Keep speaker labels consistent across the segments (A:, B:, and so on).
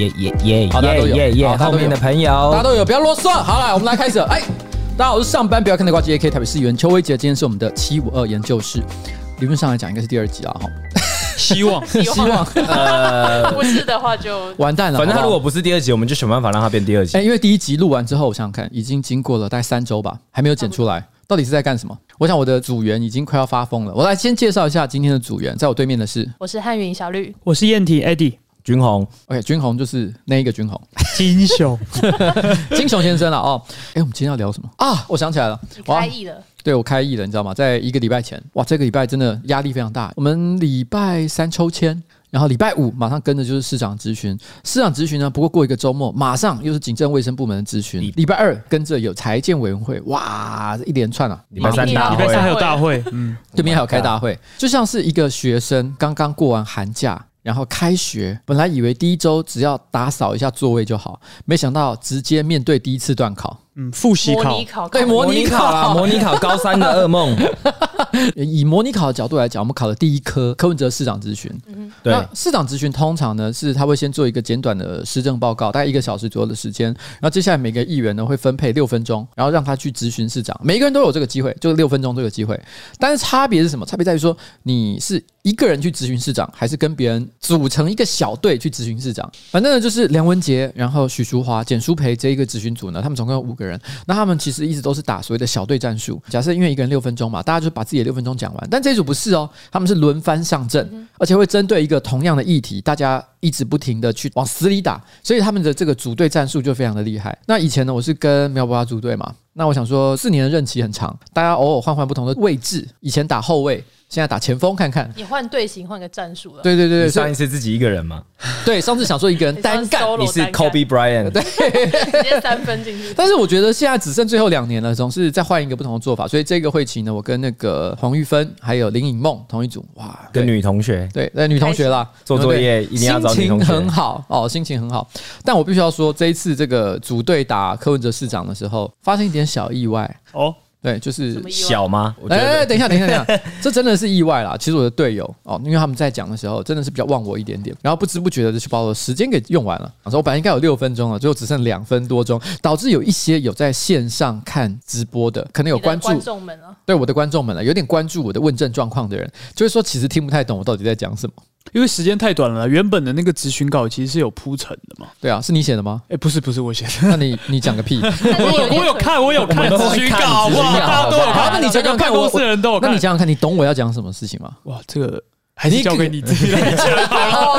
A: 耶耶耶，
B: 好，大家都有，
A: 耶耶，后面的朋友，
B: 大家都有，不要啰嗦。好了，我们来开始。哎，大家好，我是上班不要看的挂机 AK 台北市议员邱威杰，今天是我们的七五二研究室，理论上来讲应该是第二集啊，哈。
C: 希望
B: 希望，
D: 呃，不是的话就
B: 完蛋了。
A: 反正他如果不是第二集，我们就想办法让他变第二集。
B: 哎，因为第一集录完之后，我想想看，已经经过了大概三周吧，还没有剪出来，到底是在干什么？我想我的组员已经快要发疯了。我来先介绍一下今天的组员，在我对面的是，
D: 我是汉云小绿，
C: 我是燕婷 Eddie，
A: 军红
B: ，OK，军红就是那一个军红，
C: 金熊，
B: 金熊先生了哦。哎，我们今天要聊什么啊？我想起来了，
D: 开议了。
B: 对，我开议了，你知道吗？在一个礼拜前，哇，这个礼拜真的压力非常大。我们礼拜三抽签，然后礼拜五马上跟着就是市长咨询。市长咨询呢，不过过一个周末，马上又是警政卫生部门的咨询。礼拜二跟着有财建委员会，哇，一连串啊！
A: 礼拜三大会，
C: 礼拜三还有大会，嗯，
B: 对面还有开大会，就像是一个学生刚刚过完寒假。然后开学，本来以为第一周只要打扫一下座位就好，没想到直接面对第一次段考，
C: 嗯，复习考，
D: 拟考，
B: 对，模拟考。啦，
A: 模拟考高三的噩梦。
B: 以模拟考的角度来讲，我们考的第一科柯文哲市长咨询，
D: 嗯，
A: 对，
B: 那市长咨询通常呢是他会先做一个简短的施政报告，大概一个小时左右的时间，然后接下来每个议员呢会分配六分钟，然后让他去咨询市长，每一个人都有这个机会，就是六分钟这个机会，但是差别是什么？差别在于说你是一个人去咨询市长，还是跟别人组成一个小队去咨询市长？反正呢，就是梁文杰，然后许淑华、简淑培这一个咨询组呢，他们总共有五个人。那他们其实一直都是打所谓的小队战术。假设因为一个人六分钟嘛，大家就把自己的六分钟讲完。但这一组不是哦，他们是轮番上阵，而且会针对一个同样的议题，大家一直不停的去往死里打。所以他们的这个组队战术就非常的厉害。那以前呢，我是跟苗博雅组队嘛。那我想说，四年的任期很长，大家偶尔换换不同的位置。以前打后卫。现在打前锋看看，
D: 你换队形，换个战术了。
B: 对对对，
A: 上一次自己一个人嘛。
B: 对，上次想说一个人单干，
A: 你是 Kobe Bryant，
B: 对，
D: 直接三分进去。
B: 但是我觉得现在只剩最后两年了，总是再换一个不同的做法。所以这个会期呢，我跟那个黄玉芬还有林颖梦同一组，哇，
A: 跟女同学，
B: 对，那女同学啦，
A: 做作业一定要找女同学。
B: 心情很好哦，心情很好。但我必须要说，这一次这个组队打柯文哲市长的时候，发生一点小意外哦。对，就是
A: 小吗？
B: 哎，哎，等一下，等一下，等一下，这真的是意外啦。其实我的队友哦，因为他们在讲的时候，真的是比较忘我一点点，然后不知不觉的就去把我的时间给用完了。我说我本来应该有六分钟了，最后只剩两分多钟，导致有一些有在线上看直播的，可能有关注
D: 观众们啊，
B: 对我的观众们了，有点关注我的问政状况的人，就是说其实听不太懂我到底在讲什么。
C: 因为时间太短了，原本的那个咨询稿其实是有铺陈的嘛。
B: 对啊，是你写的吗？
C: 哎，不是，不是我写的。
B: 那你你讲个屁！
C: 我有我有看，我有看咨询稿，哇，大家都有看。
B: 那你想想看，
C: 公司人都有看。
B: 那你想想看，你懂我要讲什么事情吗？
C: 哇，这个。还是交给你自己来讲，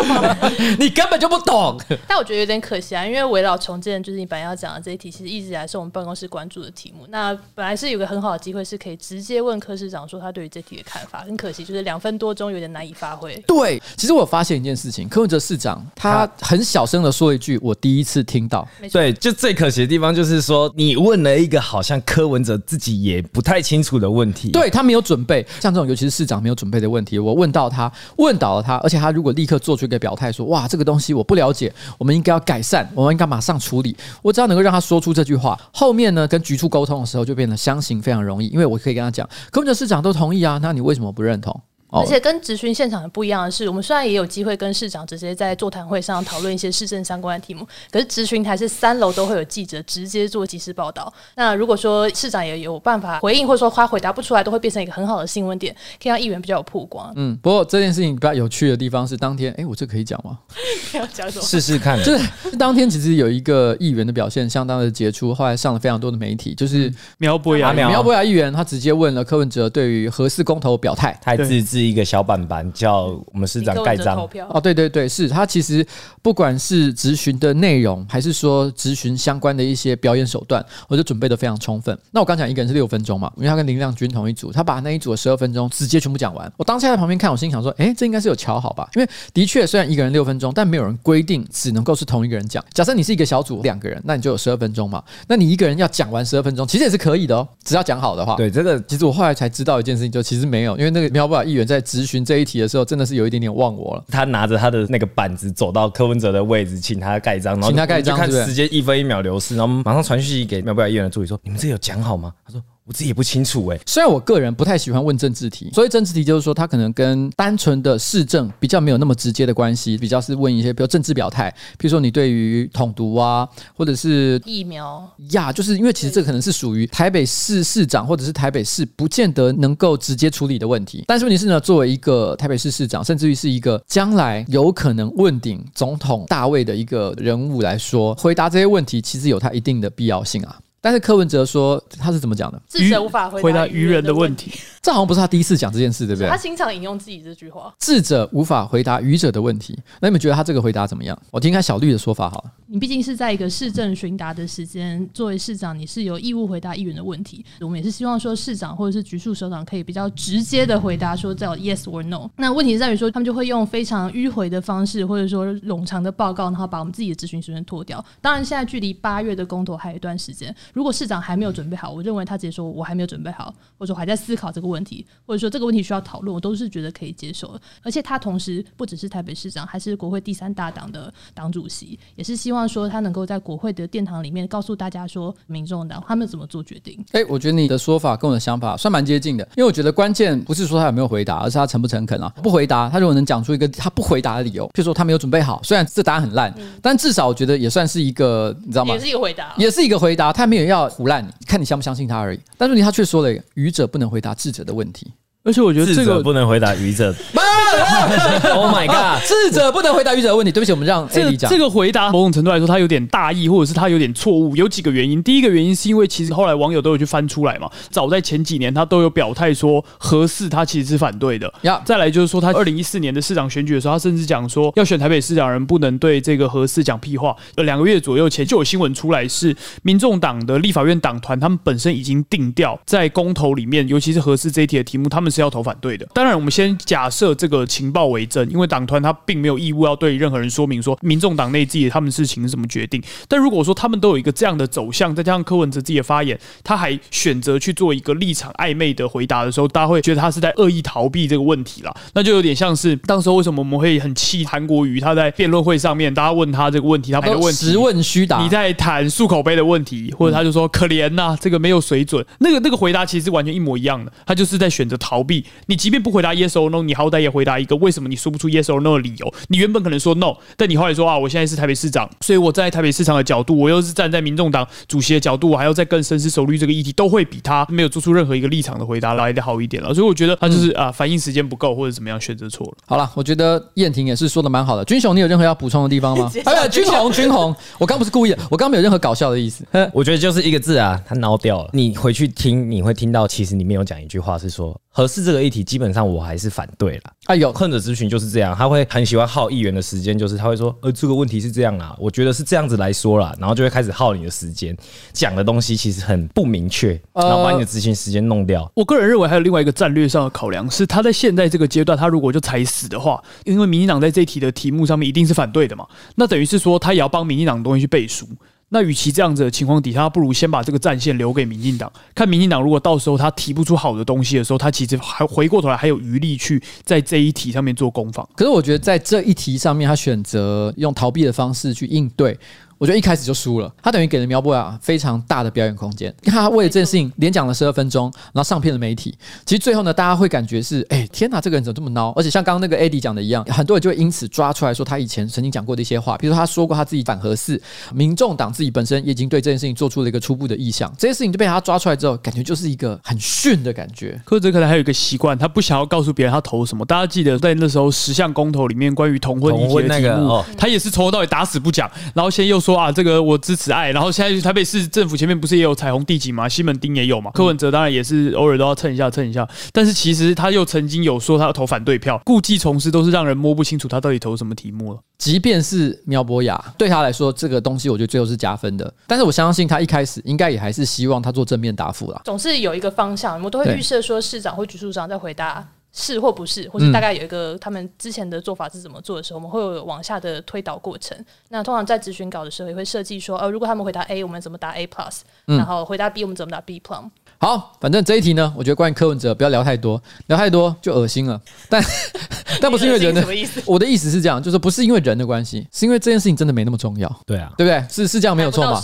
B: 你根本就不懂。
D: 但我觉得有点可惜啊，因为围绕重建就是你本来要讲的这一题，其实一直以来是我们办公室关注的题目。那本来是有个很好的机会，是可以直接问柯市长说他对于这题的看法。很可惜，就是两分多钟有点难以发挥。
B: 对，其实我发现一件事情，柯文哲市长他很小声的说一句，我第一次听到。
A: 对，就最可惜的地方就是说，你问了一个好像柯文哲自己也不太清楚的问题。
B: 对，他没有准备，像这种尤其是市长没有准备的问题，我问到他。问倒了他，而且他如果立刻做出一个表态，说：“哇，这个东西我不了解，我们应该要改善，我们应该马上处理。”我只要能够让他说出这句话，后面呢，跟局处沟通的时候就变得相形非常容易，因为我可以跟他讲，柯文哲市长都同意啊，那你为什么不认同？
D: 而且跟质询现场很不一样的是，我们虽然也有机会跟市长直接在座谈会上讨论一些市政相关的题目，可是质询台是三楼都会有记者直接做即时报道。那如果说市长也有办法回应，或者说他回答不出来，都会变成一个很好的新闻点，可以让议员比较有曝光。
B: 嗯，不过这件事情比较有趣的地方是，当天哎，我这可以讲吗？
D: 要讲什么？
A: 试试看。
B: 就是当天其实有一个议员的表现相当的杰出，后来上了非常多的媒体，就是
C: 苗博雅，
B: 苗博雅议员，他直接问了柯文哲对于何四公投表态，
A: 他还自制一个小板板。叫我们市长盖章
B: 哦，对对对，是他其实不管是咨询的内容，还是说咨询相关的一些表演手段，我就准备的非常充分。那我刚讲一个人是六分钟嘛，因为他跟林亮君同一组，他把那一组的十二分钟直接全部讲完。我当下在旁边看，我心想说，哎，这应该是有巧好吧？因为的确虽然一个人六分钟，但没有人规定只能够是同一个人讲。假设你是一个小组两个人，那你就有十二分钟嘛。那你一个人要讲完十二分钟，其实也是可以的哦，只要讲好的话。
A: 对，这个
B: 其实我后来才知道一件事情，就其实没有，因为那个苗博雅议员在咨询这一题的时候，真的是有一点点忘我了。
A: 他拿着他的那个板子走到柯文哲的位置，请他盖章，然后
B: 请他盖章，
A: 看时间一分一秒流逝，然后马上传讯息给苗博雅议员的助理说：“你们这有讲好吗？”他说。我自己也不清楚哎、欸。
B: 虽然我个人不太喜欢问政治题，所以政治题就是说，它可能跟单纯的市政比较没有那么直接的关系，比较是问一些比如政治表态，比如说你对于统独啊，或者是
D: 疫苗
B: 呀，就是因为其实这可能是属于台北市市长或者是台北市不见得能够直接处理的问题。但是问题是呢，作为一个台北市市长，甚至于是一个将来有可能问鼎总统大位的一个人物来说，回答这些问题其实有它一定的必要性啊。但是柯文哲说他是怎么讲的？
D: 智者无法回答愚人的问题。
B: 这好像不是他第一次讲这件事，对不对？
D: 他经常引用自己这句话：“
B: 智者无法回答愚者的问题。”那你们觉得他这个回答怎么样？我听看小绿的说法好了。
E: 你毕竟是在一个市政询答的时间，作为市长，你是有义务回答议员的问题。我们也是希望说，市长或者是局处首长可以比较直接的回答说叫 yes or no。那问题在于说，他们就会用非常迂回的方式，或者说冗长的报告，然后把我们自己的咨询时间拖掉。当然，现在距离八月的公投还有一段时间。如果市长还没有准备好，我认为他直接说我还没有准备好，或者说还在思考这个问题，或者说。这个问题需要讨论，我都是觉得可以接受的。而且他同时不只是台北市长，还是国会第三大党的党主席，也是希望说他能够在国会的殿堂里面告诉大家说，民众党他们怎么做决定。
B: 哎，我觉得你的说法跟我的想法算蛮接近的，因为我觉得关键不是说他有没有回答，而是他诚不诚恳啊。不回答，他如果能讲出一个他不回答的理由，譬如说他没有准备好，虽然这答案很烂，嗯、但至少我觉得也算是一个，你知道吗？
D: 也是一个回答，
B: 也是一个回答。他没有要胡烂你，看你相不相信他而已。但是你他却说了愚者不能回答智者的问题。
C: 而且我觉得这个
A: 不能回答愚者。Oh my god！
B: 智者不能回答愚者的问题。对不起，我们让 AD 讲。
C: 这个回答某种程度来说，他有点大意，或者是他有点错误。有几个原因。第一个原因是因为其实后来网友都有去翻出来嘛，早在前几年他都有表态说何适他其实是反对的。
B: 呀，
C: 再来就是说他二零一四年的市长选举的时候，他甚至讲说要选台北市长人不能对这个何适讲屁话。呃，两个月左右前就有新闻出来，是民众党的立法院党团他们本身已经定调在公投里面，尤其是何适这一题的题目，他们是要投反对的。当然，我们先假设这个情报为证，因为党团他并没有义务要对任何人说明说民众党内自己他们事情是怎么决定。但如果说他们都有一个这样的走向，再加上柯文哲自己的发言，他还选择去做一个立场暧昧的回答的时候，大家会觉得他是在恶意逃避这个问题了。那就有点像是当时候为什么我们会很气韩国瑜，他在辩论会上面，大家问他这个问题，他没有问题，
B: 实问虚答，
C: 你在谈漱口杯的问题，或者他就说可怜呐，这个没有水准。那个那个回答其实是完全一模一样的，他就是在选择逃避。你即便不回答 yes or no，你好歹也回答一个为什么你说不出 yes or no 的理由。你原本可能说 no，但你后来说啊，我现在是台北市长，所以我站在台北市长的角度，我又是站在民众党主席的角度，我还要再更深思熟虑这个议题，都会比他没有做出任何一个立场的回答来的好一点了。所以我觉得他就是啊，反应时间不够或者怎么样选择错了。
B: 好了，我觉得燕婷也是说的蛮好的。军雄，你有任何要补充的地方吗？哎呀，军雄，军红，我刚不是故意的，我刚没有任何搞笑的意思。
A: 我觉得就是一个字啊，他孬掉了。你回去听，你会听到其实里面有讲一句话是说。合适这个议题，基本上我还是反对了。
B: 哎呦，
A: 柯文哲质询就是这样，他会很喜欢耗议员的时间，就是他会说，呃，这个问题是这样啊，我觉得是这样子来说啦，然后就会开始耗你的时间，讲的东西其实很不明确，然后把你的咨询时间弄掉。
C: 我个人认为还有另外一个战略上的考量是，他在现在这个阶段，他如果就踩死的话，因为民进党在这一题的题目上面一定是反对的嘛，那等于是说他也要帮民进党的东西去背书。那与其这样子的情况底下，不如先把这个战线留给民进党，看民进党如果到时候他提不出好的东西的时候，他其实还回过头来还有余力去在这一题上面做攻防。
B: 可是我觉得在这一题上面，他选择用逃避的方式去应对。我觉得一开始就输了，他等于给了苗博雅非常大的表演空间。他为了这件事情连讲了十二分钟，然后上片了媒体。其实最后呢，大家会感觉是，哎，天哪，这个人怎么这么孬？而且像刚刚那个 AD 讲的一样，很多人就会因此抓出来说他以前曾经讲过的一些话，比如说他说过他自己反核四，民众党自己本身也已经对这件事情做出了一个初步的意向。这些事情就被他抓出来之后，感觉就是一个很逊的感觉。
C: 柯哲可能还有一个习惯，他不想要告诉别人他投什么。大家记得在那时候十项公投里面关于同婚议题的题目，哦、他也是从头到尾打死不讲，然后先又说啊，这个我。支持爱，然后现在台北市政府前面不是也有彩虹地景吗？西门町也有嘛。柯文哲当然也是偶尔都要蹭一下蹭一下，但是其实他又曾经有说他要投反对票，故技重施都是让人摸不清楚他到底投什么题目了。
B: 即便是苗博雅对他来说，这个东西我觉得最后是加分的，但是我相信他一开始应该也还是希望他做正面答复啦。
D: 总是有一个方向，我们都会预设说市长或局处长在回答。是或不是，或是大概有一个他们之前的做法是怎么做的时候，我们会有往下的推导过程。那通常在咨询稿的时候，也会设计说，呃，如果他们回答 A，我们怎么答 A plus，然后回答 B，我们怎么答 B plus。
B: 好，反正这一题呢，我觉得关于柯文哲不要聊太多，聊太多就恶心了。但 但不是因为人的，我的意思是这样，就是不是因为人的关系，是因为这件事情真的没那么重要。
A: 对啊，
B: 对不对？是是这样没有错嘛？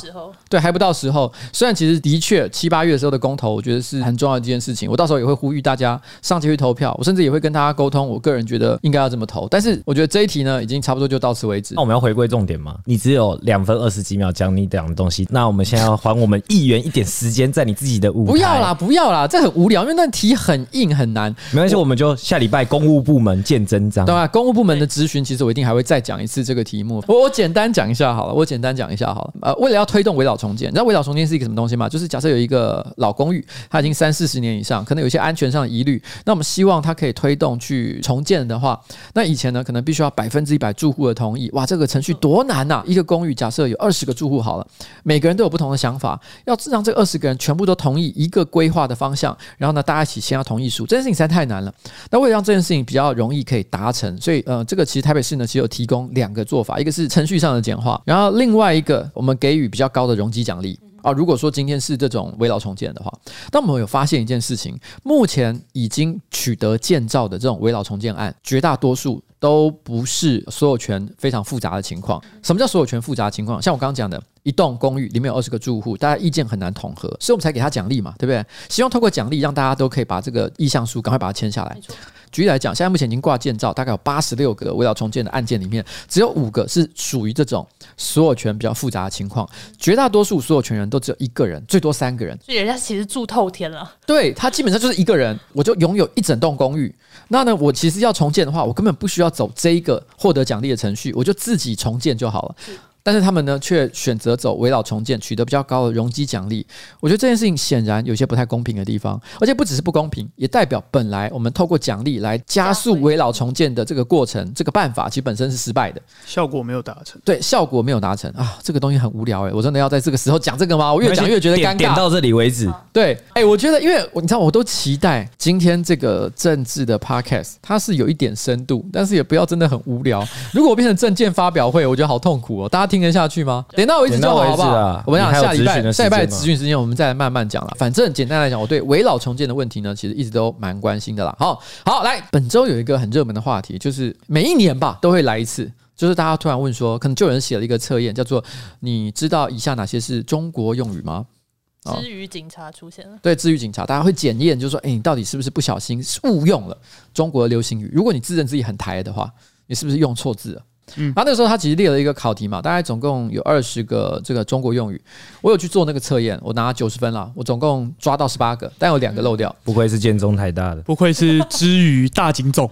B: 对，还不到时候。虽然其实的确七八月的时候的公投，我觉得是很重要的一件事情。我到时候也会呼吁大家上街去投票，我甚至也会跟大家沟通。我个人觉得应该要这么投。但是我觉得这一题呢，已经差不多就到此为止。
A: 那我们要回归重点吗？你只有两分二十几秒讲你讲的东西，那我们现在要还我们议员一点时间，在你自己的舞台。
B: 不要啦，不要啦，这很无聊，因为那题很硬很难。
A: 没关系，我们就下礼拜公务部门见真章。
B: 对吧？公务部门的咨询，其实我一定还会再讲一次这个题目。我我简单讲一下好了，我简单讲一下好了。呃，为了要推动围岛重建，你知道围岛重建是一个什么东西吗？就是假设有一个老公寓，它已经三四十年以上，可能有一些安全上的疑虑，那我们希望它可以推动去重建的话，那以前呢，可能必须要百分之一百住户的同意。哇，这个程序多难呐！一个公寓假设有二十个住户好了，每个人都有不同的想法，要让这二十个人全部都同意一个规划的方向，然后呢，大家一起签下同意书，这件事情实在太难了。那为了让这件事情比较容易可以达成，所以呃，这个其实台北市呢，其实有提供两个做法，一个是程序上的简化，然后另外一个我们给予比较高的容积奖励。啊，如果说今天是这种危老重建的话，那我们有发现一件事情，目前已经取得建造的这种危老重建案，绝大多数都不是所有权非常复杂的情况。什么叫所有权复杂情况？像我刚刚讲的，一栋公寓里面有二十个住户，大家意见很难统合，所以我们才给他奖励嘛，对不对？希望透过奖励让大家都可以把这个意向书赶快把它签下来。举例来讲，现在目前已经挂建造，大概有八十六个围绕重建的案件里面，只有五个是属于这种所有权比较复杂的情况。绝大多数所有权人都只有一个人，最多三个人。
D: 所以人家其实住透天了。
B: 对，他基本上就是一个人，我就拥有一整栋公寓。那呢，我其实要重建的话，我根本不需要走这一个获得奖励的程序，我就自己重建就好了。但是他们呢，却选择走围绕重建，取得比较高的容积奖励。我觉得这件事情显然有些不太公平的地方，而且不只是不公平，也代表本来我们透过奖励来加速围绕重建的这个过程，这个办法其实本身是失败的，
C: 效果没有达成。
B: 对，效果没有达成啊！这个东西很无聊诶，我真的要在这个时候讲这个吗？我越讲越觉得尴尬。
A: 点到这里为止。
B: 对，哎，我觉得，因为你知道，我都期待今天这个政治的 podcast，它是有一点深度，但是也不要真的很无聊。如果我变成政见发表会，我觉得好痛苦哦，大家听。听得下去吗？点到为止就好，好不好？我们讲下礼拜下礼拜的资讯时间，我们再来慢慢讲了。反正简单来讲，我对围老重建的问题呢，其实一直都蛮关心的啦。好，好，来，本周有一个很热门的话题，就是每一年吧都会来一次，就是大家突然问说，可能就有人写了一个测验，叫做“你知道以下哪些是中国用语吗？”
D: 至于警察出现了，
B: 对，至于警察，大家会检验，就是说，哎，你到底是不是不小心误用了中国的流行语？如果你自认自己很台的话，你是不是用错字了？嗯，然后那个时候他其实列了一个考题嘛，大概总共有二十个这个中国用语，我有去做那个测验，我拿九十分了，我总共抓到十八个，但有两个漏掉，
A: 不愧是建中台大的，
C: 不愧是支语大警总。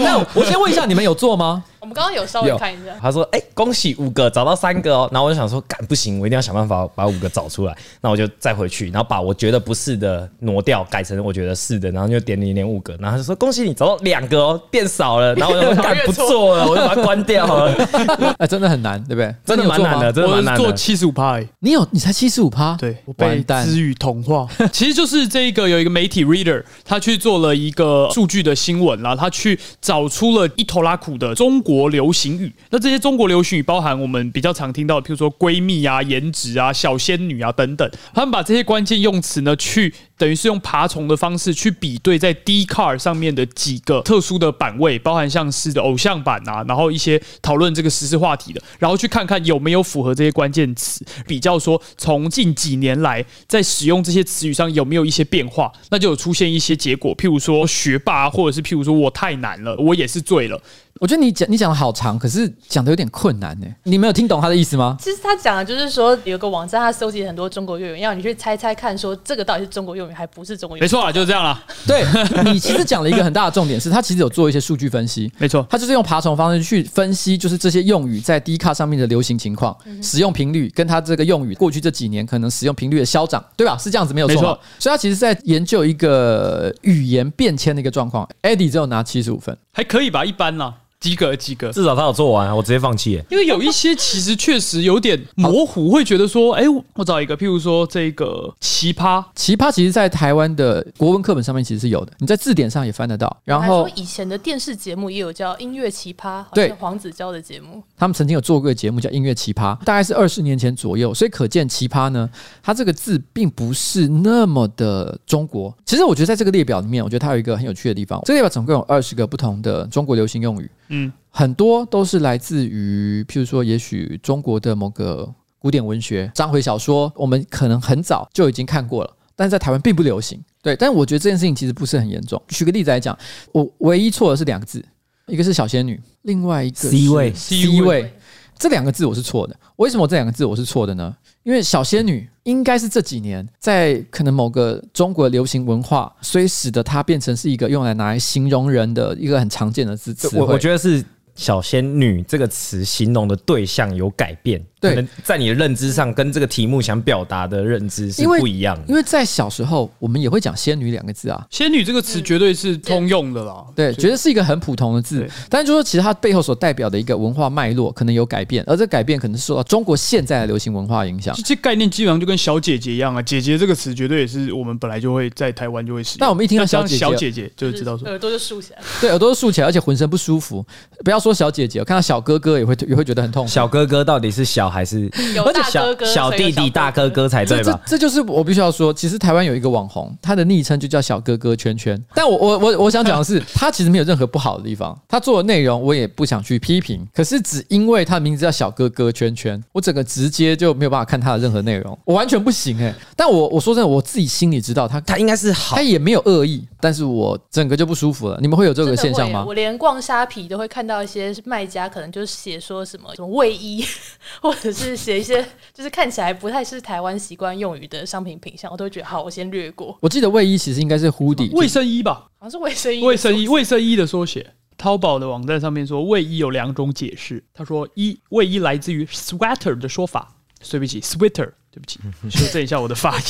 B: 那我先问一下，你们有做吗？
D: 我们刚刚有稍微看一下，
A: 他说：“哎、欸，恭喜五个找到三个哦。”然后我就想说：“干不行，我一定要想办法把五个找出来。”那我就再回去，然后把我觉得不是的挪掉，改成我觉得是的，然后就点零点五个。然后他就说：“恭喜你找到两个哦，变少了。”然后我就说：“干不错了，我就把它关掉了。”
B: 哎，真的很难，对不对？
A: 真的蛮难的，真的蛮难的。
C: 我做七十五趴，
B: 你有？你才七十五趴？
C: 对，我被词语同化。其实就是这个有一个媒体 reader，他去做了一个数据的新闻，然后他去找出了一头拉苦的中国流行语。那这些中国流行语包含我们比较常听到的，譬如说闺蜜啊、颜值啊、小仙女啊等等。他们把这些关键用词呢，去等于是用爬虫的方式去比对在 Dcard 上面的几个特殊的版位，包含像是的偶像样板啊，然后一些讨论这个时事话题的，然后去看看有没有符合这些关键词，比较说从近几年来在使用这些词语上有没有一些变化，那就有出现一些结果，譬如说学霸，或者是譬如说我太难了，我也是醉了。
B: 我觉得你讲你讲的好长，可是讲的有点困难呢。你没有听懂他的意思吗？
D: 其实他讲的就是说，有个网站，他收集很多中国用语，要你去猜猜看，说这个到底是中国用语还不是中国用语。
C: 没错啊，就是这样了。
B: 对，你其实讲了一个很大的重点，是他其实有做一些数据分析。
C: 没错，
B: 他就是用爬虫方式去分析，就是这些用语在 Dcard 上面的流行情况、使用频率，跟他这个用语过去这几年可能使用频率的消长，对吧？是这样子没有错，所以他其实在研究一个语言变迁的一个状况。Eddie 只有拿七十五分，
C: 还可以吧，一般啦。及格及格。
A: 至少他有做完啊，我直接放弃耶。
C: 因为有一些其实确实有点模糊，会觉得说，哎，我找一个，譬如说这个奇葩，
B: 奇葩其实在台湾的国文课本上面其实是有的，你在字典上也翻得到。然后
D: 以前的电视节目也有叫音乐奇葩，
B: 对
D: 黄子佼的节目，
B: 他们曾经有做过一个节目叫音乐奇葩，大概是二十年前左右，所以可见奇葩呢，它这个字并不是那么的中国。其实我觉得在这个列表里面，我觉得它有一个很有趣的地方，这个列表总共有二十个不同的中国流行用语。嗯，很多都是来自于，譬如说，也许中国的某个古典文学、章回小说，我们可能很早就已经看过了，但是在台湾并不流行。对，但我觉得这件事情其实不是很严重。举个例子来讲，我唯一错的是两个字，一个是小仙女，另外一个是
A: C 位
B: ，C 位，这两个字我是错的。为什么这两个字我是错的呢？因为小仙女应该是这几年在可能某个中国流行文化，所以使得它变成是一个用来拿来形容人的一个很常见的字词。
A: 我我觉得是小仙女这个词形容的对象有改变。对，可能在你的认知上，跟这个题目想表达的认知是不一样的。
B: 因为在小时候，我们也会讲“仙女”两个字啊，“
C: 仙女”这个词绝对是通用的啦。
B: 对，绝对是一个很普通的字。但是就说，其实它背后所代表的一个文化脉络可能有改变，而这改变可能是受到中国现在的流行文化影响。
C: 这概念基本上就跟“小姐姐”一样啊，“姐姐”这个词绝对也是我们本来就会在台湾就会使用。
B: 但我们一听到“小姐姐”，
C: 小姐姐就知道说
D: 耳朵就竖起来，
B: 对，耳朵竖起来，而且浑身不舒服。不要说小姐姐，我看到小哥哥也会也会觉得很痛。
A: 小哥哥到底是小还是？
D: 大哥哥
A: 小，小弟弟、大哥哥才对吧？
B: 这这就是我必须要说，其实台湾有一个网红，他的昵称就叫小哥哥圈圈。但我我我我想讲的是，他其实没有任何不好的地方，他做的内容我也不想去批评。可是只因为他的名字叫小哥哥圈圈，我整个直接就没有办法看他的任何内容，我完全不行哎、欸。但我我说真的，我自己心里知道他
A: 他应该是好，
B: 他也没有恶意，但是我整个就不舒服了。你们会有这个现象吗？
D: 我连逛虾皮都会看到一些卖家可能就写说什么什么卫衣，或者是写一些 就是看起来。不太是台湾习惯用语的商品品相，我都会觉得好，我先略过。
B: 我记得卫衣其实应该是 hoodie
C: 卫生衣吧？
D: 好像是卫生衣，
C: 卫生衣，卫生衣的缩写。淘宝的网站上面说，卫衣有两种解释。他说，一卫衣来自于 sweater 的说法，对不起，sweater，对不起，修正一下我的发音。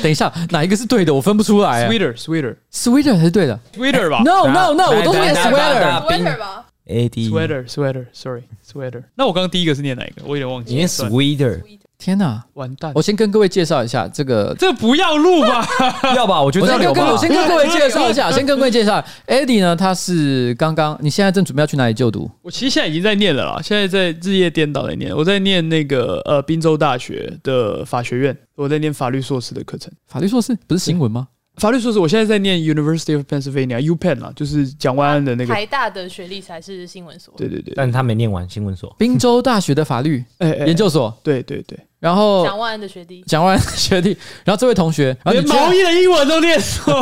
B: 等一下，哪一个是对的？我分不出来。
C: sweater，sweater，sweater
B: 才是对的
C: ，sweater 吧
B: ？No，No，No，我都是念 sweater，sweater
D: 吧
A: ？A D
C: sweater sweater sorry sweater，那我刚刚第一个是念哪一个？我有点忘记。
A: 念 sweater，
B: 天哪，
C: 完蛋！
B: 我先跟各位介绍一下这个，
C: 这个不要录吧？
A: 要吧？我觉得要留吧。
B: 我先跟各位介绍一下，先跟各位介绍，Eddie 呢，他是刚刚，你现在正准备要去哪里就读？
C: 我其实现在已经在念了啦，现在在日夜颠倒在念。我在念那个呃宾州大学的法学院，我在念法律硕士的课程。
B: 法律硕士不是新闻吗？
C: 法律硕士，我现在在念 University of Pennsylvania UPenn 啦，就是蒋万安的那个
D: 台大的学历才是新闻所。
C: 对对对，
A: 但是他没念完新闻所，
B: 宾州大学的法律研究所。
C: 对对对。
B: 然后
D: 蒋万安的学弟，
B: 蒋万安的学弟，然后这位同学，
C: 连毛衣的英文都念错，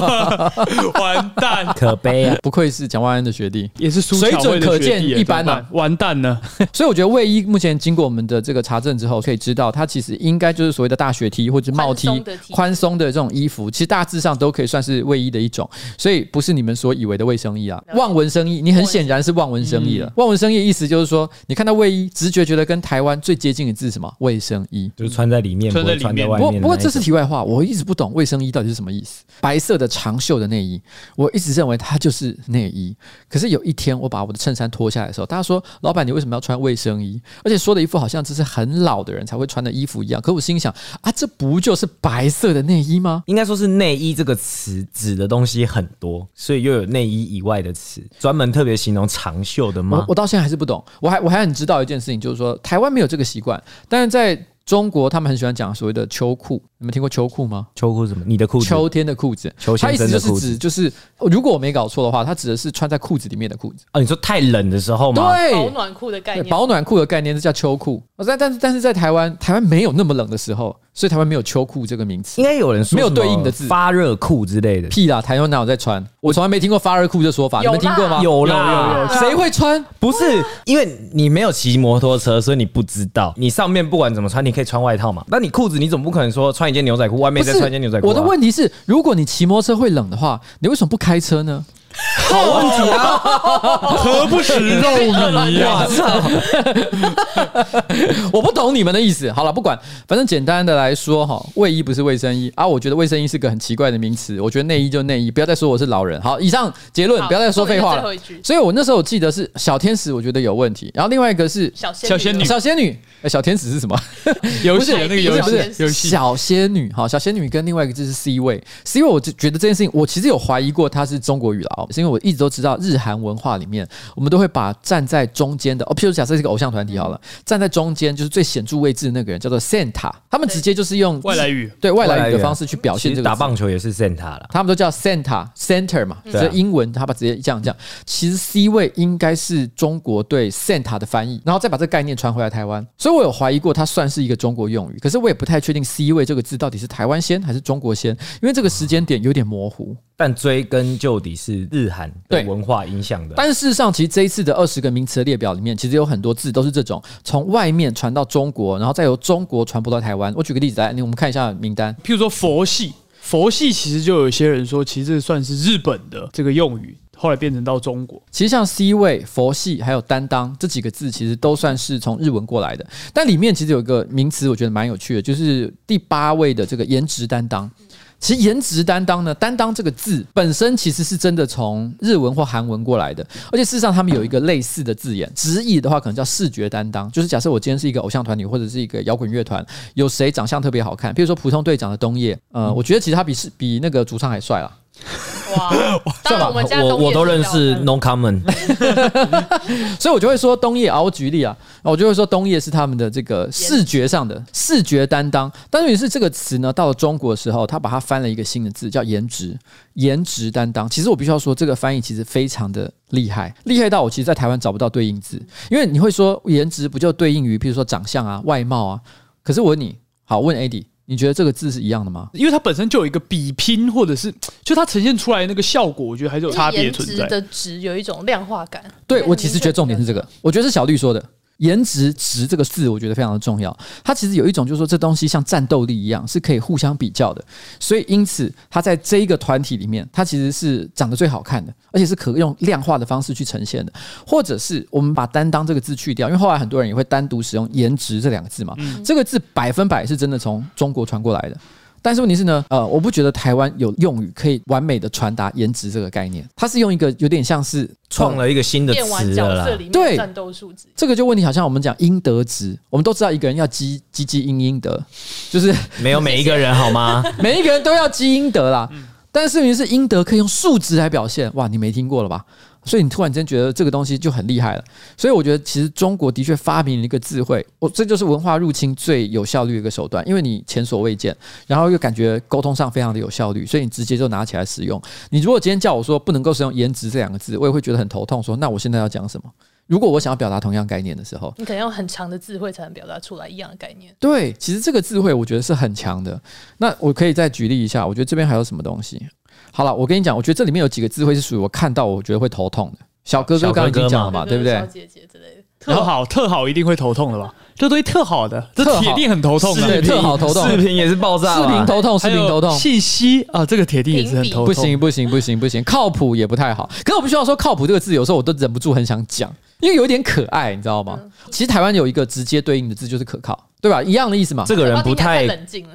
C: 完蛋，
A: 可悲啊！
B: 不愧是蒋万安的学弟，
C: 也是
B: 水准可见一般啊，
C: 完蛋了。
B: 所以我觉得卫衣目前经过我们的这个查证之后，可以知道它其实应该就是所谓的大学 T 或者帽 T，宽松的这种衣服，其实大致上都可以算是卫衣的一种，所以不是你们所以为的卫生衣啊，望文生义，你很显然是望文生义了。望文生义意思就是说，你看到卫衣，直觉觉得跟台湾最接近的字是什么？卫生衣，
A: 就是穿在里面。
C: 穿在里面，
B: 不过不过这是题外话，我一直不懂卫生衣到底是什么意思。白色的长袖的内衣，我一直认为它就是内衣。可是有一天我把我的衬衫脱下来的时候，大家说：“老板，你为什么要穿卫生衣？”而且说的一副好像这是很老的人才会穿的衣服一样。可我心想啊，这不就是白色的内衣吗？
A: 应该说是内衣这个词指的东西很多，所以又有内衣以外的词，专门特别形容长袖的吗？
B: 我，我到现在还是不懂。我还我还很知道一件事情，就是说台湾没有这个习惯，但是在。中国他们很喜欢讲所谓的秋裤，你们听过秋裤吗？
A: 秋裤什么？你的裤子？
B: 秋天的裤子。秋天的裤子。它意思就是指，就是如果我没搞错的话，它指的是穿在裤子里面的裤子。
A: 啊，你说太冷的时候吗？
B: 对，
D: 保暖裤的概念。
B: 保暖裤的概念是叫秋裤。但但是但是在台湾，台湾没有那么冷的时候。所以台湾没有秋裤这个名词，
A: 应该有人说
B: 没有对应的字，
A: 发热裤之类的。
B: 屁啦，台湾哪有在穿？我从来没听过发热裤这说法，你们听过吗？
A: 有啦，有有。谁会穿？不是因为你没有骑摩托车，所以你不知道。你上面不管怎么穿，你可以穿外套嘛。那你裤子你总不可能说穿一件牛仔裤，外面再穿一件牛仔裤。
B: 我的问题是，如果你骑摩托车会冷的话，你为什么不开车呢？
A: 好问题啊！
C: 何不食肉糜呀？
B: 我不懂你们的意思。好了，不管，反正简单的来说哈，卫衣不是卫生衣啊。我觉得卫生衣是个很奇怪的名词。我觉得内衣就内衣，不要再说我是老人。好，以上结论，不要再说废话了。所以我那时候我记得是小天使，我觉得有问题。然后另外一个是
D: 小
C: 小仙女，
B: 小仙女。哎，小天使是什么？
C: 游戏那个游戏
B: 游戏。小仙女，好，小仙女跟另外一个字是 C 位，C 位，我就觉得这件事情，我其实有怀疑过它是中国语了，是因为我一直都知道日韩文化里面，我们都会把站在中间的，哦，譬如假设是一个偶像团体好了，站在中间就是最显著位置的那个人叫做 Santa，他们直接就是用
C: 外来语，
B: 对外来语的方式去表现这个。
A: 打棒球也是 Santa 了，
B: 他们都叫 Santa Center 嘛，所以英文他把直接这样讲，其实 C 位应该是中国对 Santa 的翻译，然后再把这个概念传回来台湾，所以我有怀疑过它。算是一个中国用语，可是我也不太确定 “C 位”这个字到底是台湾先还是中国先，因为这个时间点有点模糊。
A: 但追根究底是日韩对文化影响的。
B: 但事实上，其实这一次的二十个名词的列表里面，其实有很多字都是这种从外面传到中国，然后再由中国传播到台湾。我举个例子来，你我们看一下名单，
C: 譬如说佛系，佛系其实就有些人说，其实这算是日本的这个用语。后来变成到中国，
B: 其实像 C 位、佛系还有担当这几个字，其实都算是从日文过来的。但里面其实有一个名词，我觉得蛮有趣的，就是第八位的这个颜值担当。其实颜值担当呢，担当这个字本身其实是真的从日文或韩文过来的，而且事实上他们有一个类似的字眼，直译的话可能叫视觉担当。就是假设我今天是一个偶像团体或者是一个摇滚乐团，有谁长相特别好看，比如说普通队长的东野，呃，我觉得其实他比是比那个主唱还帅啦。
D: 哇！当然我们家
A: 我我都认识 No Common，
B: 所以我就会说东叶啊。我举例啊，我就会说东叶是他们的这个视觉上的视觉担当。但是，是这个词呢，到了中国的时候，他把它翻了一个新的字，叫颜值。颜值担当，其实我必须要说，这个翻译其实非常的厉害，厉害到我其实，在台湾找不到对应字，因为你会说颜值不就对应于，譬如说长相啊、外貌啊？可是我问你，好问 AD。你觉得这个字是一样的吗？
C: 因为它本身就有一个比拼，或者是 就它呈现出来那个效果，我觉得还是有差别存在。
D: 的值有一种量化感。
B: 对，我其实觉得重点是这个，我觉得是小绿说的。颜值值这个字，我觉得非常的重要。它其实有一种，就是说这东西像战斗力一样，是可以互相比较的。所以因此，它在这一个团体里面，它其实是长得最好看的，而且是可用量化的方式去呈现的。或者是我们把担当这个字去掉，因为后来很多人也会单独使用颜值这两个字嘛。这个字百分百是真的从中国传过来的。但是问题是呢，呃，我不觉得台湾有用语可以完美的传达颜值这个概念。它是用一个有点像是
A: 创了一个新的词了啦。
D: 对，战斗数值。
B: 这个就问题，好像我们讲应得值，我们都知道一个人要积积积阴阴德，就是
A: 没有每一个人好吗？
B: 每一个人都要积阴德啦。但是问题是阴德可以用数值来表现，哇，你没听过了吧？所以你突然间觉得这个东西就很厉害了，所以我觉得其实中国的确发明了一个智慧，我这就是文化入侵最有效率的一个手段，因为你前所未见，然后又感觉沟通上非常的有效率，所以你直接就拿起来使用。你如果今天叫我说不能够使用“颜值”这两个字，我也会觉得很头痛。说那我现在要讲什么？如果我想要表达同样概念的时候，
D: 你可能用很强的智慧才能表达出来一样的概念。
B: 对，其实这个智慧我觉得是很强的。那我可以再举例一下，我觉得这边还有什么东西？好了，我跟你讲，我觉得这里面有几个智慧是属于我看到我觉得会头痛的。小哥哥刚刚已经讲了嘛，对不对？小姐姐之类的，
C: 特好特好一定会头痛的吧？这东西特好的，这铁定很头痛的，
B: 对，特好头痛。
A: 视频也是爆炸，
B: 视频头痛，视频头痛。
C: 信息啊，这个铁定也是很头痛。
B: 不行不行不行不行，靠谱也不太好。可是我不需要说靠谱这个字，有时候我都忍不住很想讲，因为有点可爱，你知道吗？其实台湾有一个直接对应的字就是可靠。对吧？一样的意思嘛。
A: 这个人不太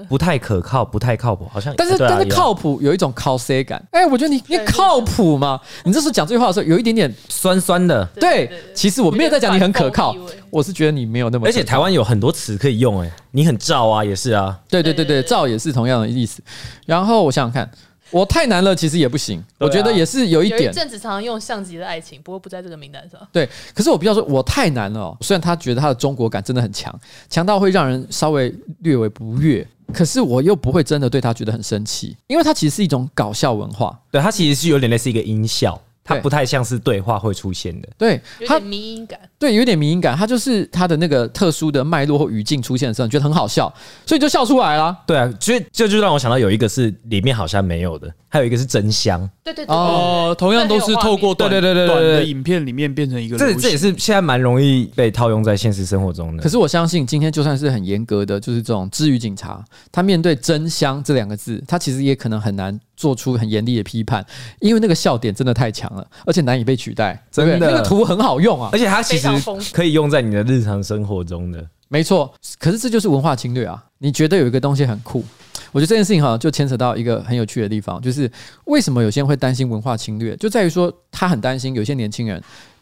A: 不太可靠，不太靠谱，好像。
B: 但是但是靠谱有一种靠 C 感。哎，我觉得你你靠谱吗？你这时候讲这句话的时候，有一点点
A: 酸酸的。
B: 对，其实我没有在讲你很可靠，我是觉得你没有那么。
A: 而且台湾有很多词可以用，哎，你很照啊，也是啊。
B: 对对对对，照也是同样的意思。然后我想想看。我太难了，其实也不行。我觉得也是有一点。
D: 阵子常常用相机的爱情，不过不在这个名单上。
B: 对，可是我比较说，我太难了。虽然他觉得他的中国感真的很强，强到会让人稍微略微不悦，可是我又不会真的对他觉得很生气，因为它其实是一种搞笑文化。
A: 对，它其实是有点类似一个音效。它不太像是对话会出现的，
D: 对，它迷因感，
B: 对，有点迷因感。它就是它的那个特殊的脉络或语境出现的时候，你觉得很好笑，所以就笑出来了。
A: 对啊，所以这就让我想到有一个是里面好像没有的，还有一个是真香。
D: 对对对
C: 哦，同样都是透过短
A: 对对对对对
C: 短的影片里面变成一个
A: 这这也是现在蛮容易被套用在现实生活中的。
B: 可是我相信，今天就算是很严格的，就是这种治愈警察，他面对“真香”这两个字，他其实也可能很难做出很严厉的批判，因为那个笑点真的太强了，而且难以被取代。
A: 真的，
B: 那个图很好用啊，
A: 而且它其实可以用在你的日常生活中的。
B: 没错，可是这就是文化侵略啊！你觉得有一个东西很酷，我觉得这件事情哈就牵扯到一个很有趣的地方，就是为什么有些人会担心文化侵略，就在于说他很担心有些年轻人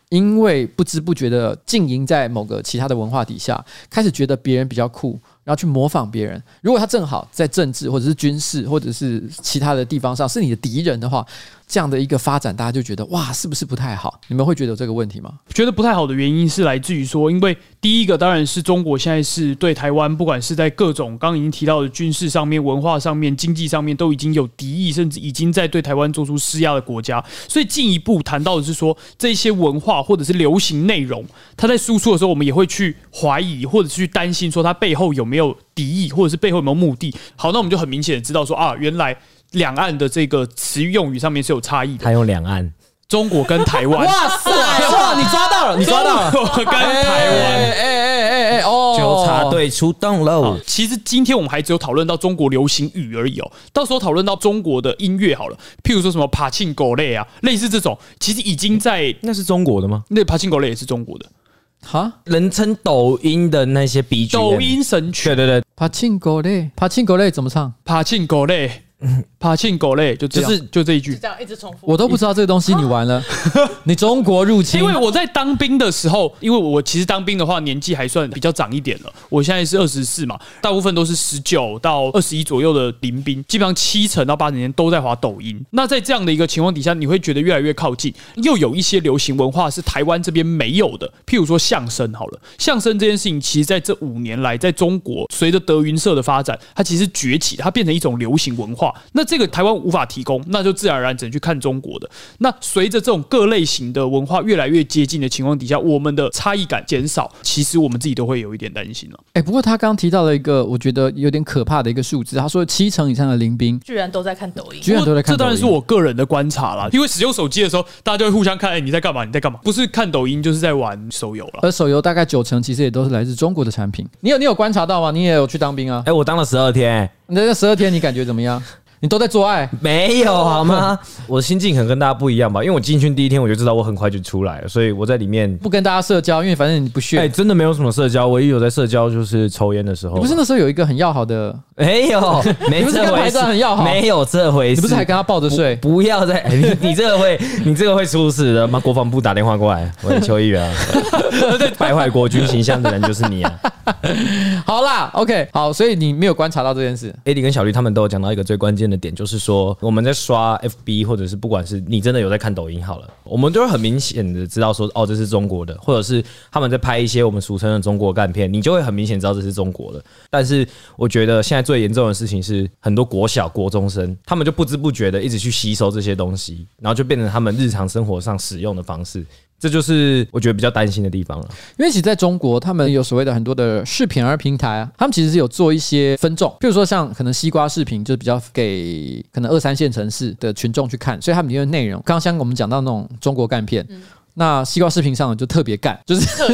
B: 因为不知不觉的浸淫在某个其他的文化底下，开始觉得别人比较酷，然后去模仿别人。如果他正好在政治或者是军事或者是其他的地方上是你的敌人的话。这样的一个发展，大家就觉得哇，是不是不太好？你们会觉得这个问题吗？
C: 觉得不太好的原因是来自于说，因为第一个当然是中国现在是对台湾，不管是在各种刚刚已经提到的军事上面、文化上面、经济上面，都已经有敌意，甚至已经在对台湾做出施压的国家。所以进一步谈到的是说，这些文化或者是流行内容，它在输出的时候，我们也会去怀疑或者是去担心，说它背后有没有敌意，或者是背后有没有目的。好，那我们就很明显的知道说啊，原来。两岸的这个词语用语上面是有差异的。
A: 他用两岸，
C: 中国跟台湾。
B: 哇塞！哇，你抓到了，你抓到了。
C: 中国跟台湾。哎哎
B: 哎哎哎哦！
A: 纠察队出动喽。
C: 其实今天我们还只有讨论到中国流行语而已哦。到时候讨论到中国的音乐好了，譬如说什么爬庆狗类啊，类似这种，其实已经在。
A: 那是中国的吗？
C: 那爬庆狗类也是中国的。
B: 哈，
A: 人称抖音的那些 BGM。
C: 抖音神曲。
A: 对对对。
B: 爬庆狗类，爬庆狗类怎么唱？
C: 爬庆狗类。爬进狗类，就就是就这一句，
D: 这样一直重复。
B: 我都不知道这个东西，你玩了，你中国入侵。
C: 因为我在当兵的时候，因为我其实当兵的话年纪还算比较长一点了，我现在是二十四嘛，大部分都是十九到二十一左右的临兵，基本上七成到八成年都在滑抖音。那在这样的一个情况底下，你会觉得越来越靠近，又有一些流行文化是台湾这边没有的，譬如说相声好了，相声这件事情，其实在这五年来，在中国随着德云社的发展，它其实崛起，它变成一种流行文化。那这个台湾无法提供，那就自然而然只能去看中国的。那随着这种各类型的文化越来越接近的情况底下，我们的差异感减少，其实我们自己都会有一点担心了。
B: 哎，不过他刚刚提到了一个我觉得有点可怕的一个数字，他说七成以上的临兵
D: 居然都在看抖音，
B: 居然都在看抖音。
C: 这当然是我个人的观察啦，因为使用手机的时候，大家就会互相看，哎，你在干嘛？你在干嘛？不是看抖音，就是在玩手游了。
B: 而手游大概九成其实也都是来自中国的产品。你有你有观察到吗？你也有去当兵啊？
A: 哎，我当了十二天。
B: 你在这十二天，你感觉怎么样？你都在做爱？
A: 没有好吗？我的心境可能跟大家不一样吧，因为我进去第一天我就知道我很快就出来了，所以我在里面
B: 不跟大家社交，因为反正你不屑。
A: 哎，真的没有什么社交，唯一有在社交就是抽烟的时候。
B: 你不是那时候有一个很要好的？
A: 没有，没这回事。你不是跟排长很要好？没有这回事。
B: 你不是还跟他抱着睡？
A: 不要再，你你这个会，你这个会出事的。妈，国防部打电话过来，我是邱议员啊，败坏国军形象的人就是你啊。
B: 好啦，OK，好，所以你没有观察到这件事。
A: AD 跟小绿他们都有讲到一个最关键的的点，就是说。我们在刷 FB，或者是不管是你真的有在看抖音好了，我们都会很明显的知道说，哦，这是中国的，或者是他们在拍一些我们俗称的中国干片，你就会很明显知道这是中国的。但是我觉得现在最严重的事情是，很多国小、国中生，他们就不知不觉的一直去吸收这些东西，然后就变成他们日常生活上使用的方式。这就是我觉得比较担心的地方了，
B: 因为其实在中国，他们有所谓的很多的视频儿平台啊，他们其实是有做一些分众，比如说像可能西瓜视频，就比较给可能二三线城市的群众去看，所以他们里面的内容，刚刚像我们讲到那种中国干片，那西瓜视频上就特别干，就是特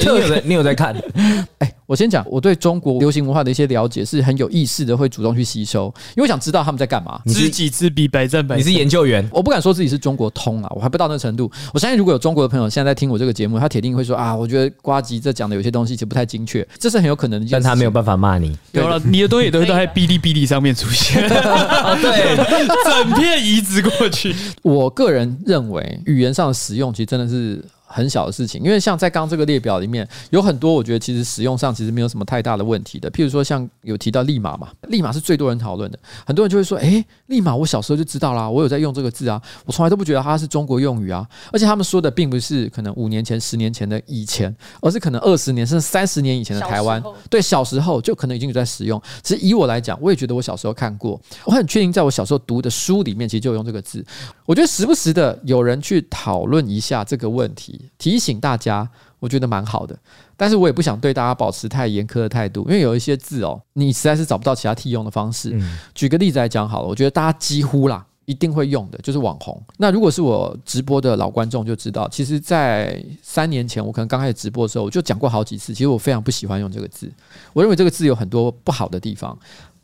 A: 你有在你有在看，
B: 哎。我先讲，我对中国流行文化的一些了解是很有意识的，会主动去吸收，因为我想知道他们在干嘛。
C: 知己知彼，百战百胜。
A: 你是研究员，
B: 我不敢说自己是中国通啊，我还不到那个程度。我相信如果有中国的朋友现在在听我这个节目，他铁定会说啊，我觉得瓜吉这讲的有些东西其实不太精确，这是很有可能的。
A: 但他没有办法骂你。
C: 有了，你的东西都会在哔哩哔哩上面出现。对，整片移植过去。
B: 我个人认为，语言上的使用其实真的是。很小的事情，因为像在刚这个列表里面有很多，我觉得其实使用上其实没有什么太大的问题的。譬如说，像有提到“立马”嘛，“立马”是最多人讨论的，很多人就会说：“诶，立马，我小时候就知道啦，我有在用这个字啊，我从来都不觉得它是中国用语啊。”而且他们说的并不是可能五年前、十年前的以前，而是可能二十年甚至三十年以前的台湾。对，小时候就可能已经有在使用。其实以我来讲，我也觉得我小时候看过，我很确定在我小时候读的书里面其实就有用这个字。我觉得时不时的有人去讨论一下这个问题。提醒大家，我觉得蛮好的，但是我也不想对大家保持太严苛的态度，因为有一些字哦，你实在是找不到其他替用的方式。举个例子来讲好了，我觉得大家几乎啦，一定会用的，就是网红。那如果是我直播的老观众就知道，其实，在三年前我可能刚开始直播的时候，我就讲过好几次，其实我非常不喜欢用这个字，我认为这个字有很多不好的地方。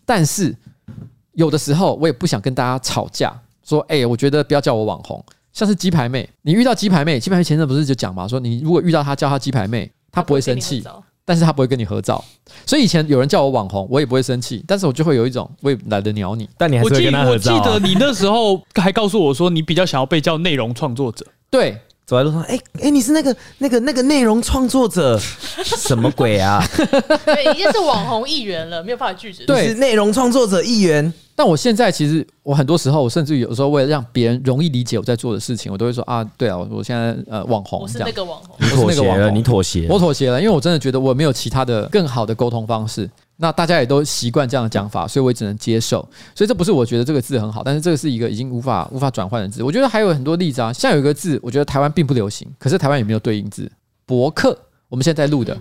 B: 但是有的时候我也不想跟大家吵架，说，哎，我觉得不要叫我网红。像是鸡排妹，你遇到鸡排妹，鸡排妹前阵不是就讲嘛，说你如果遇到她叫她鸡排妹，她不会生气，但是她不会跟你合照。所以以前有人叫我网红，我也不会生气，但是我就会有一种我也懒得鸟你。
A: 但你还是会跟他合照啊。
C: 我记得你那时候还告诉我说，你比较想要被叫内容创作者。
B: 对。
A: 走在路上，哎、欸、哎、欸，你是那个那个那个内容创作者，什么鬼啊？
D: 对，已经是网红艺员了，没有办法拒绝。
A: 对，是内容创作者艺员。
B: 但我现在其实，我很多时候，我甚至有时候为了让别人容易理解我在做的事情，我都会说啊，对啊，我现在呃网红，
D: 我是那个网红，
A: 你妥协了，你妥协，
B: 我妥协了，因为我真的觉得我没有其他的更好的沟通方式。那大家也都习惯这样的讲法，所以我也只能接受。所以这不是我觉得这个字很好，但是这个是一个已经无法无法转换的字。我觉得还有很多例子啊，像有一个字，我觉得台湾并不流行，可是台湾也没有对应字。博客，我们现在在录的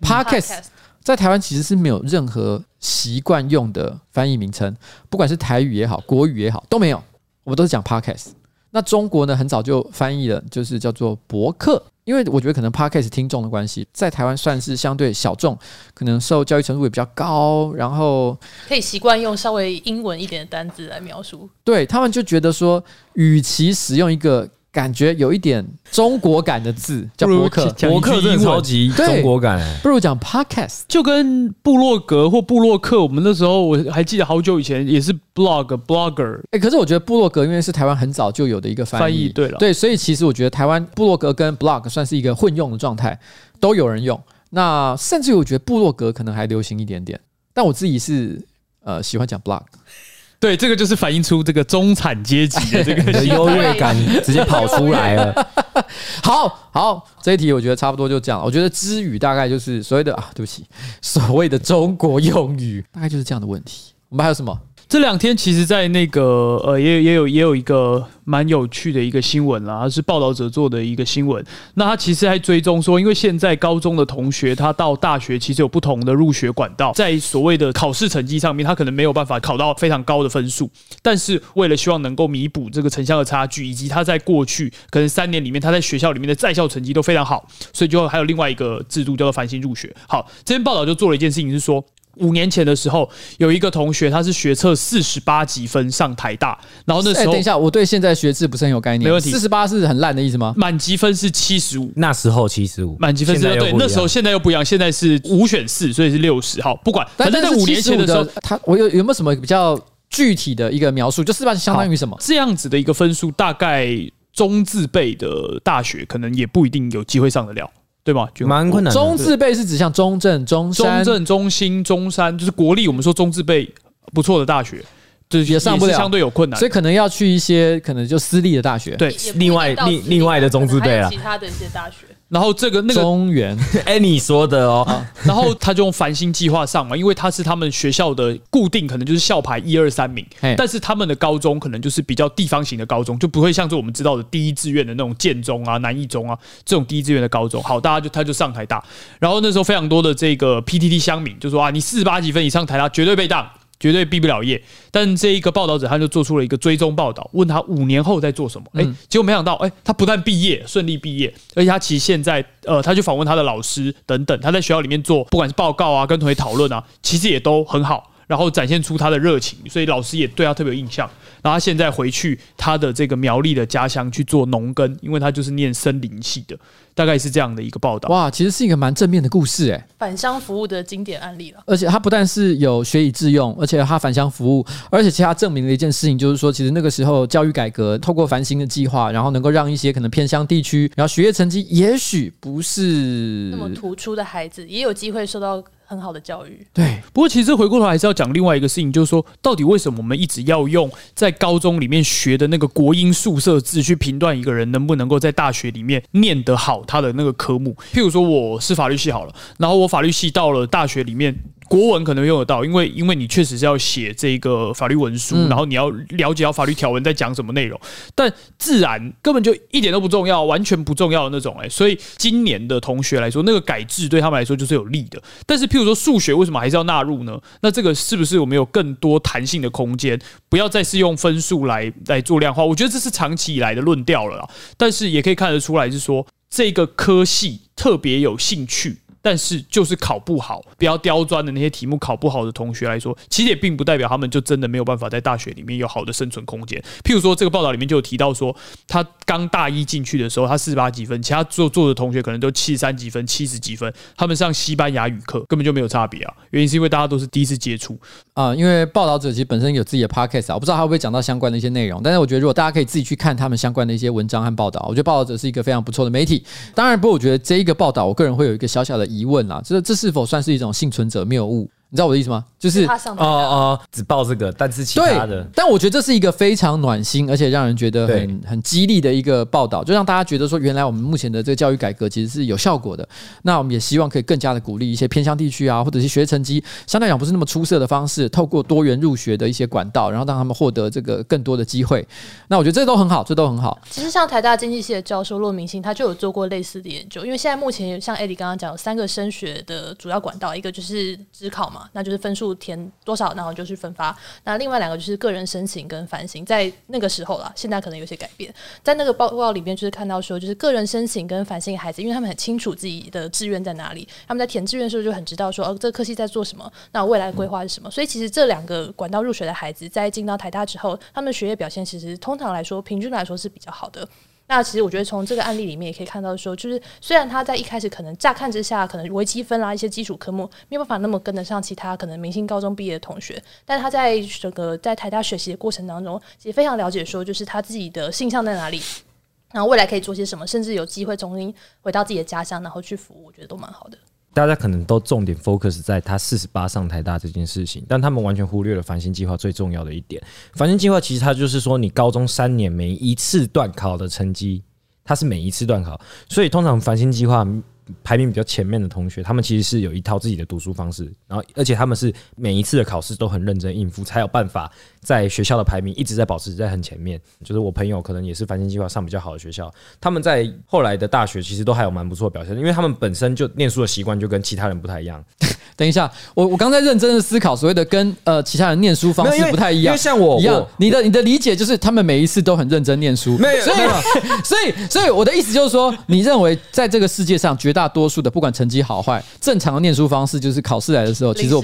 B: Podcast，在台湾其实是没有任何习惯用的翻译名称，不管是台语也好，国语也好，都没有。我们都是讲 Podcast。那中国呢，很早就翻译了，就是叫做博客。因为我觉得可能 Podcast 听众的关系，在台湾算是相对小众，可能受教育程度也比较高，然后
D: 可以习惯用稍微英文一点的单字来描述。
B: 对，他们就觉得说，与其使用一个。感觉有一点中国感的字叫博客，
A: 博客真的超级中国感，
B: 不如讲 podcast，
C: 就跟部落格或部落客。我们那时候我还记得好久以前也是 blog blogger，
B: 哎，可是我觉得部落格因为是台湾很早就有的一个翻译，
C: 对了，
B: 对，所以其实我觉得台湾部落格跟 blog 算是一个混用的状态，都有人用。那甚至我觉得部落格可能还流行一点点，但我自己是呃喜欢讲 blog。
C: 对，这个就是反映出这个中产阶级的这个
A: 优越感直接跑出来了。
B: 好好，这一题我觉得差不多就这样。我觉得之语大概就是所谓的啊，对不起，所谓的中国用语大概就是这样的问题。我们还有什么？
C: 这两天其实，在那个呃，也也有也有一个蛮有趣的一个新闻啦，是报道者做的一个新闻。那他其实还追踪说，因为现在高中的同学他到大学其实有不同的入学管道，在所谓的考试成绩上面，他可能没有办法考到非常高的分数。但是为了希望能够弥补这个城乡的差距，以及他在过去可能三年里面他在学校里面的在校成绩都非常好，所以就还有另外一个制度叫做繁星入学。好，这篇报道就做了一件事情是说。五年前的时候，有一个同学，他是学测四十八级分上台大，然后那时候，
B: 欸、等一下，我对现在学制不是很有概念。
C: 没问题，
B: 四十八是很烂的意思吗？
C: 满级分是七十五，
A: 那时候七十五，
C: 满级分是对，那时候现在又不一样，现在是五选四，所以是六十。好，不管，反正在五年前的时候，
B: 他我有有没有什么比较具体的一个描述？就四十八相当于什么？
C: 这样子的一个分数，大概中字辈的大学可能也不一定有机会上得了。对吧？
A: 蛮困难。
B: 中字辈是指向中正、中山、
C: 中正、中心、中山，就是国立。我们说中字辈不错的大学，就是也上不了，相对有困难，
B: 所以可能要去一些可能就私立的大学。
C: 对，
A: 另外另另外的中字辈啊，
D: 其他的一些大学。
C: 然后这个那个
B: 中原，
A: 哎，你说的哦。
C: 然后他就用繁星计划上嘛，因为他是他们学校的固定，可能就是校排一二三名。但是他们的高中可能就是比较地方型的高中，就不会像是我们知道的第一志愿的那种建中啊、南一中啊这种第一志愿的高中。好，大家就他就上台大。然后那时候非常多的这个 PTT 乡民就说啊，你四十八几分以上台大绝对被当。绝对毕不了业，但这一个报道者他就做出了一个追踪报道，问他五年后在做什么？哎，结果没想到，哎，他不但毕业顺利毕业，而且他其实现在，呃，他去访问他的老师等等，他在学校里面做，不管是报告啊，跟同学讨论啊，其实也都很好，然后展现出他的热情，所以老师也对他特别有印象。然后他现在回去他的这个苗栗的家乡去做农耕，因为他就是念森林系的。大概是这样的一个报道。
B: 哇，其实是一个蛮正面的故事哎，
D: 返乡服务的经典案例了。
B: 而且他不但是有学以致用，而且他返乡服务，而且其他证明了一件事情，就是说，其实那个时候教育改革透过繁星的计划，然后能够让一些可能偏乡地区，然后学业成绩也许不是
D: 那么突出的孩子，也有机会受到很好的教育。
B: 对，
C: 不过其实回过头还是要讲另外一个事情，就是说，到底为什么我们一直要用在高中里面学的那个国音宿舍字去评断一个人能不能够在大学里面念得好？他的那个科目，譬如说我是法律系好了，然后我法律系到了大学里面。国文可能用得到，因为因为你确实是要写这个法律文书，
B: 嗯
C: 然后你要了解到法律条文在讲什么内容。但自然根本就一点都不重要，完全不重要的那种哎、所以今年的同学来说，那个改制对他们来说就是有利的。但是譬如说数学为什么还是要纳入呢？那这个是不是我们有更多弹性的空间，不要再是用分数来来做量化？我觉得这是长期以来的论调了啦。但是也可以看得出来，是说这个科系特别有兴趣。但是就是考不好，比较刁钻的那些题目考不好的同学来说，其实也并不代表他们就真的没有办法在大学里面有好的生存空间。譬如说，这个报道里面就有提到说，他刚大一进去的时候，他四十八几分，其他做做的同学可能都七十三几分、七十几分，他们上西班牙语课根本就没有差别啊。原因是因为大家都是第一次接触。
B: 啊、因为报道者其实本身有自己的 podcast 啊，我不知道他会不会讲到相关的一些内容，但是我觉得如果大家可以自己去看他们相关的一些文章和报道，我觉得报道者是一个非常不错的媒体。当然，不过我觉得这一个报道，我个人会有一个小小的疑问啦，这这是否算是一种幸存者谬误？你知道我的意思吗？就是
A: 哦哦，只报这个，但是其他的，
B: 但我觉得这是一个非常暖心，而且让人觉得很很激励的一个报道，就让大家觉得说，原来我们目前的这个教育改革其实是有效果的。那我们也希望可以更加的鼓励一些偏乡地区啊，或者是学成绩相对来讲不是那么出色的方式，透过多元入学的一些管道，然后让他们获得这个更多的机会。那我觉得这都很好，这都很好。
D: 其实像台大经济系的教授骆明星，他就有做过类似的研究。因为现在目前像艾迪刚刚讲，有三个升学的主要管道，一个就是指考嘛，那就是分数填多少，然后就去分发。那另外两个就是个人申请跟繁星，在那个时候啦，现在可能有些改变。在那个报告里面，就是看到说，就是个人申请跟繁星的孩子，因为他们很清楚自己的志愿在哪里，他们在填志愿的时候就很知道说，哦，这个科系在做什么，那未来的规划是什么。所以其实这两个管道入学的孩子，在进到台大之后，他们的学业表现其实通常来说，平均来说是比较好的。那其实我觉得从这个案例里面也可以看到说，就是虽然他在一开始可能乍看之下，可能微积分啦一些基础科目没有办法那么跟得上其他可能明星高中毕业的同学，但他在整个在台大学习的过程当中，其实非常了解说，就是他自己的性向在哪里，然后未来可以做些什么，甚至有机会重新回到自己的家乡，然后去服务，我觉得都蛮好的。
A: 大家可能都重点 focus 在他四十八上台大这件事情，但他们完全忽略了繁星计划最重要的一点。繁星计划其实它就是说，你高中三年每一次段考的成绩，它是每一次段考，所以通常繁星计划排名比较前面的同学，他们其实是有一套自己的读书方式，然后而且他们是每一次的考试都很认真应付，才有办法在学校的排名一直在保持在很前面。就是我朋友可能也是繁星计划上比较好的学校，他们在后来的大学其实都还有蛮不错的表现，因为他们本身就念书的习惯就跟其他人不太一样。
B: 等一下，我我刚才认真的思考，所谓的跟呃其他人念书方式不太一样，
A: 因为像我
B: 一
A: 样，
B: 你的你的理解就是他们每一次都很认真念书，
A: 没有
B: 所以所以所以我的意思就是说，你认为在这个世界上绝大多数的不管成绩好坏，正常的念书方式就是考试来的时候，其实我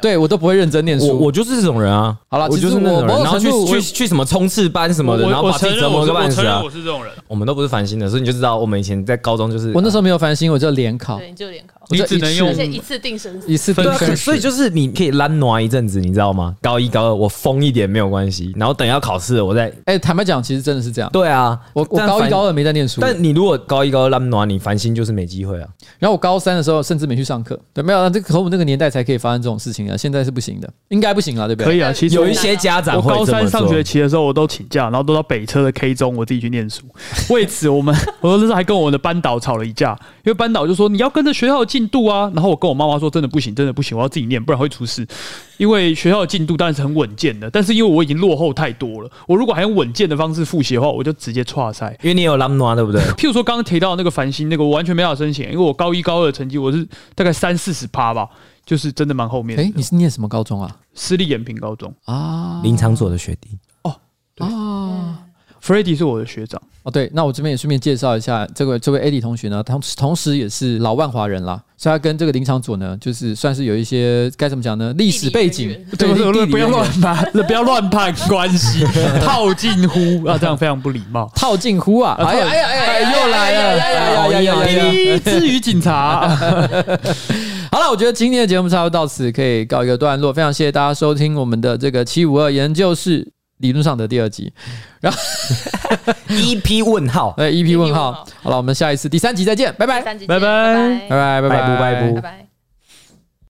B: 对我都不会认真念书，
A: 我我就是这种人啊。
B: 好了
A: 我就是那种人，然
B: 后
A: 去去去什么冲刺班什么的，然后把自己折磨个半死啊
C: 我。是这种人。
A: 我们都不是烦心的，所以你就知道我们以前在高中就是
B: 我那时候没有烦心，我就联考，
D: 对，你就联考，
C: 你只能用
D: 而且一次定生死。
B: 一次定
A: 对啊，可
B: 生
A: 所以就是你可以懒挪一阵子，你知道吗？高一高二我疯一点没有关系，然后等要考试了我再
B: 哎，坦白讲，其实真的是这样。
A: 对啊，
B: 我我高一高二没在念书，
A: 但你如果高一高二懒挪，你烦心就是没机会啊。
B: 然后我高三的时候甚至没去上课，对，没有，这和我们那个年代才可以发生这种事情啊，现在是不行的，应该不行了，对不对？
C: 可以啊，其实
A: 有一些家长
C: 我
A: 会
C: 高三上学期的时候，我都请假，然后都到北车的 K 中，我自己去念书。为此，我们 我那时候还跟我的班导吵了一架，因为班导就说你要跟着学校的进度啊。然后我跟我妈妈说，真的不行，真的不行，我要自己念，不然会出事。因为学校的进度当然是很稳健的，但是因为我已经落后太多了，我如果还用稳健的方式复习的话，我就直接岔赛。
A: 因为你有懒挪，对不对？
C: 譬如说刚刚提到的那个繁星，那个我完全没法申请，因为我高一高二的成绩我是大概三四十趴吧，就是真的蛮后面的。
B: 哎，你是念什么高中啊？
C: 私立延平高中
B: 啊，
A: 林场所的学弟哦，
B: 啊。
C: ，Freddie 是我的学长。
B: 哦，对，那我这边也顺便介绍一下这位这位 Eddie 同学呢，同同时也是老万华人啦，所以他跟这个林场佐呢，就是算是有一些该怎么讲呢？历史背景
C: 对不对？不要乱判，不要乱判关系，套近乎啊，这样非常不礼貌。
B: 套近乎啊！哎呀哎呀哎呀，又来了！哎呀呀呀呀呀！
C: 咦至于警察，
B: 好了，我觉得今天的节目差不多到此可以告一个段落，非常谢谢大家收听我们的这个七五二研究室理论上的第二集，
A: 然后 一批
B: 问号，一批
D: 问号。
B: 好了，我们下一次第三集再
D: 见，
C: 拜拜，
B: 拜拜，拜拜，
A: 拜拜，
D: 拜拜。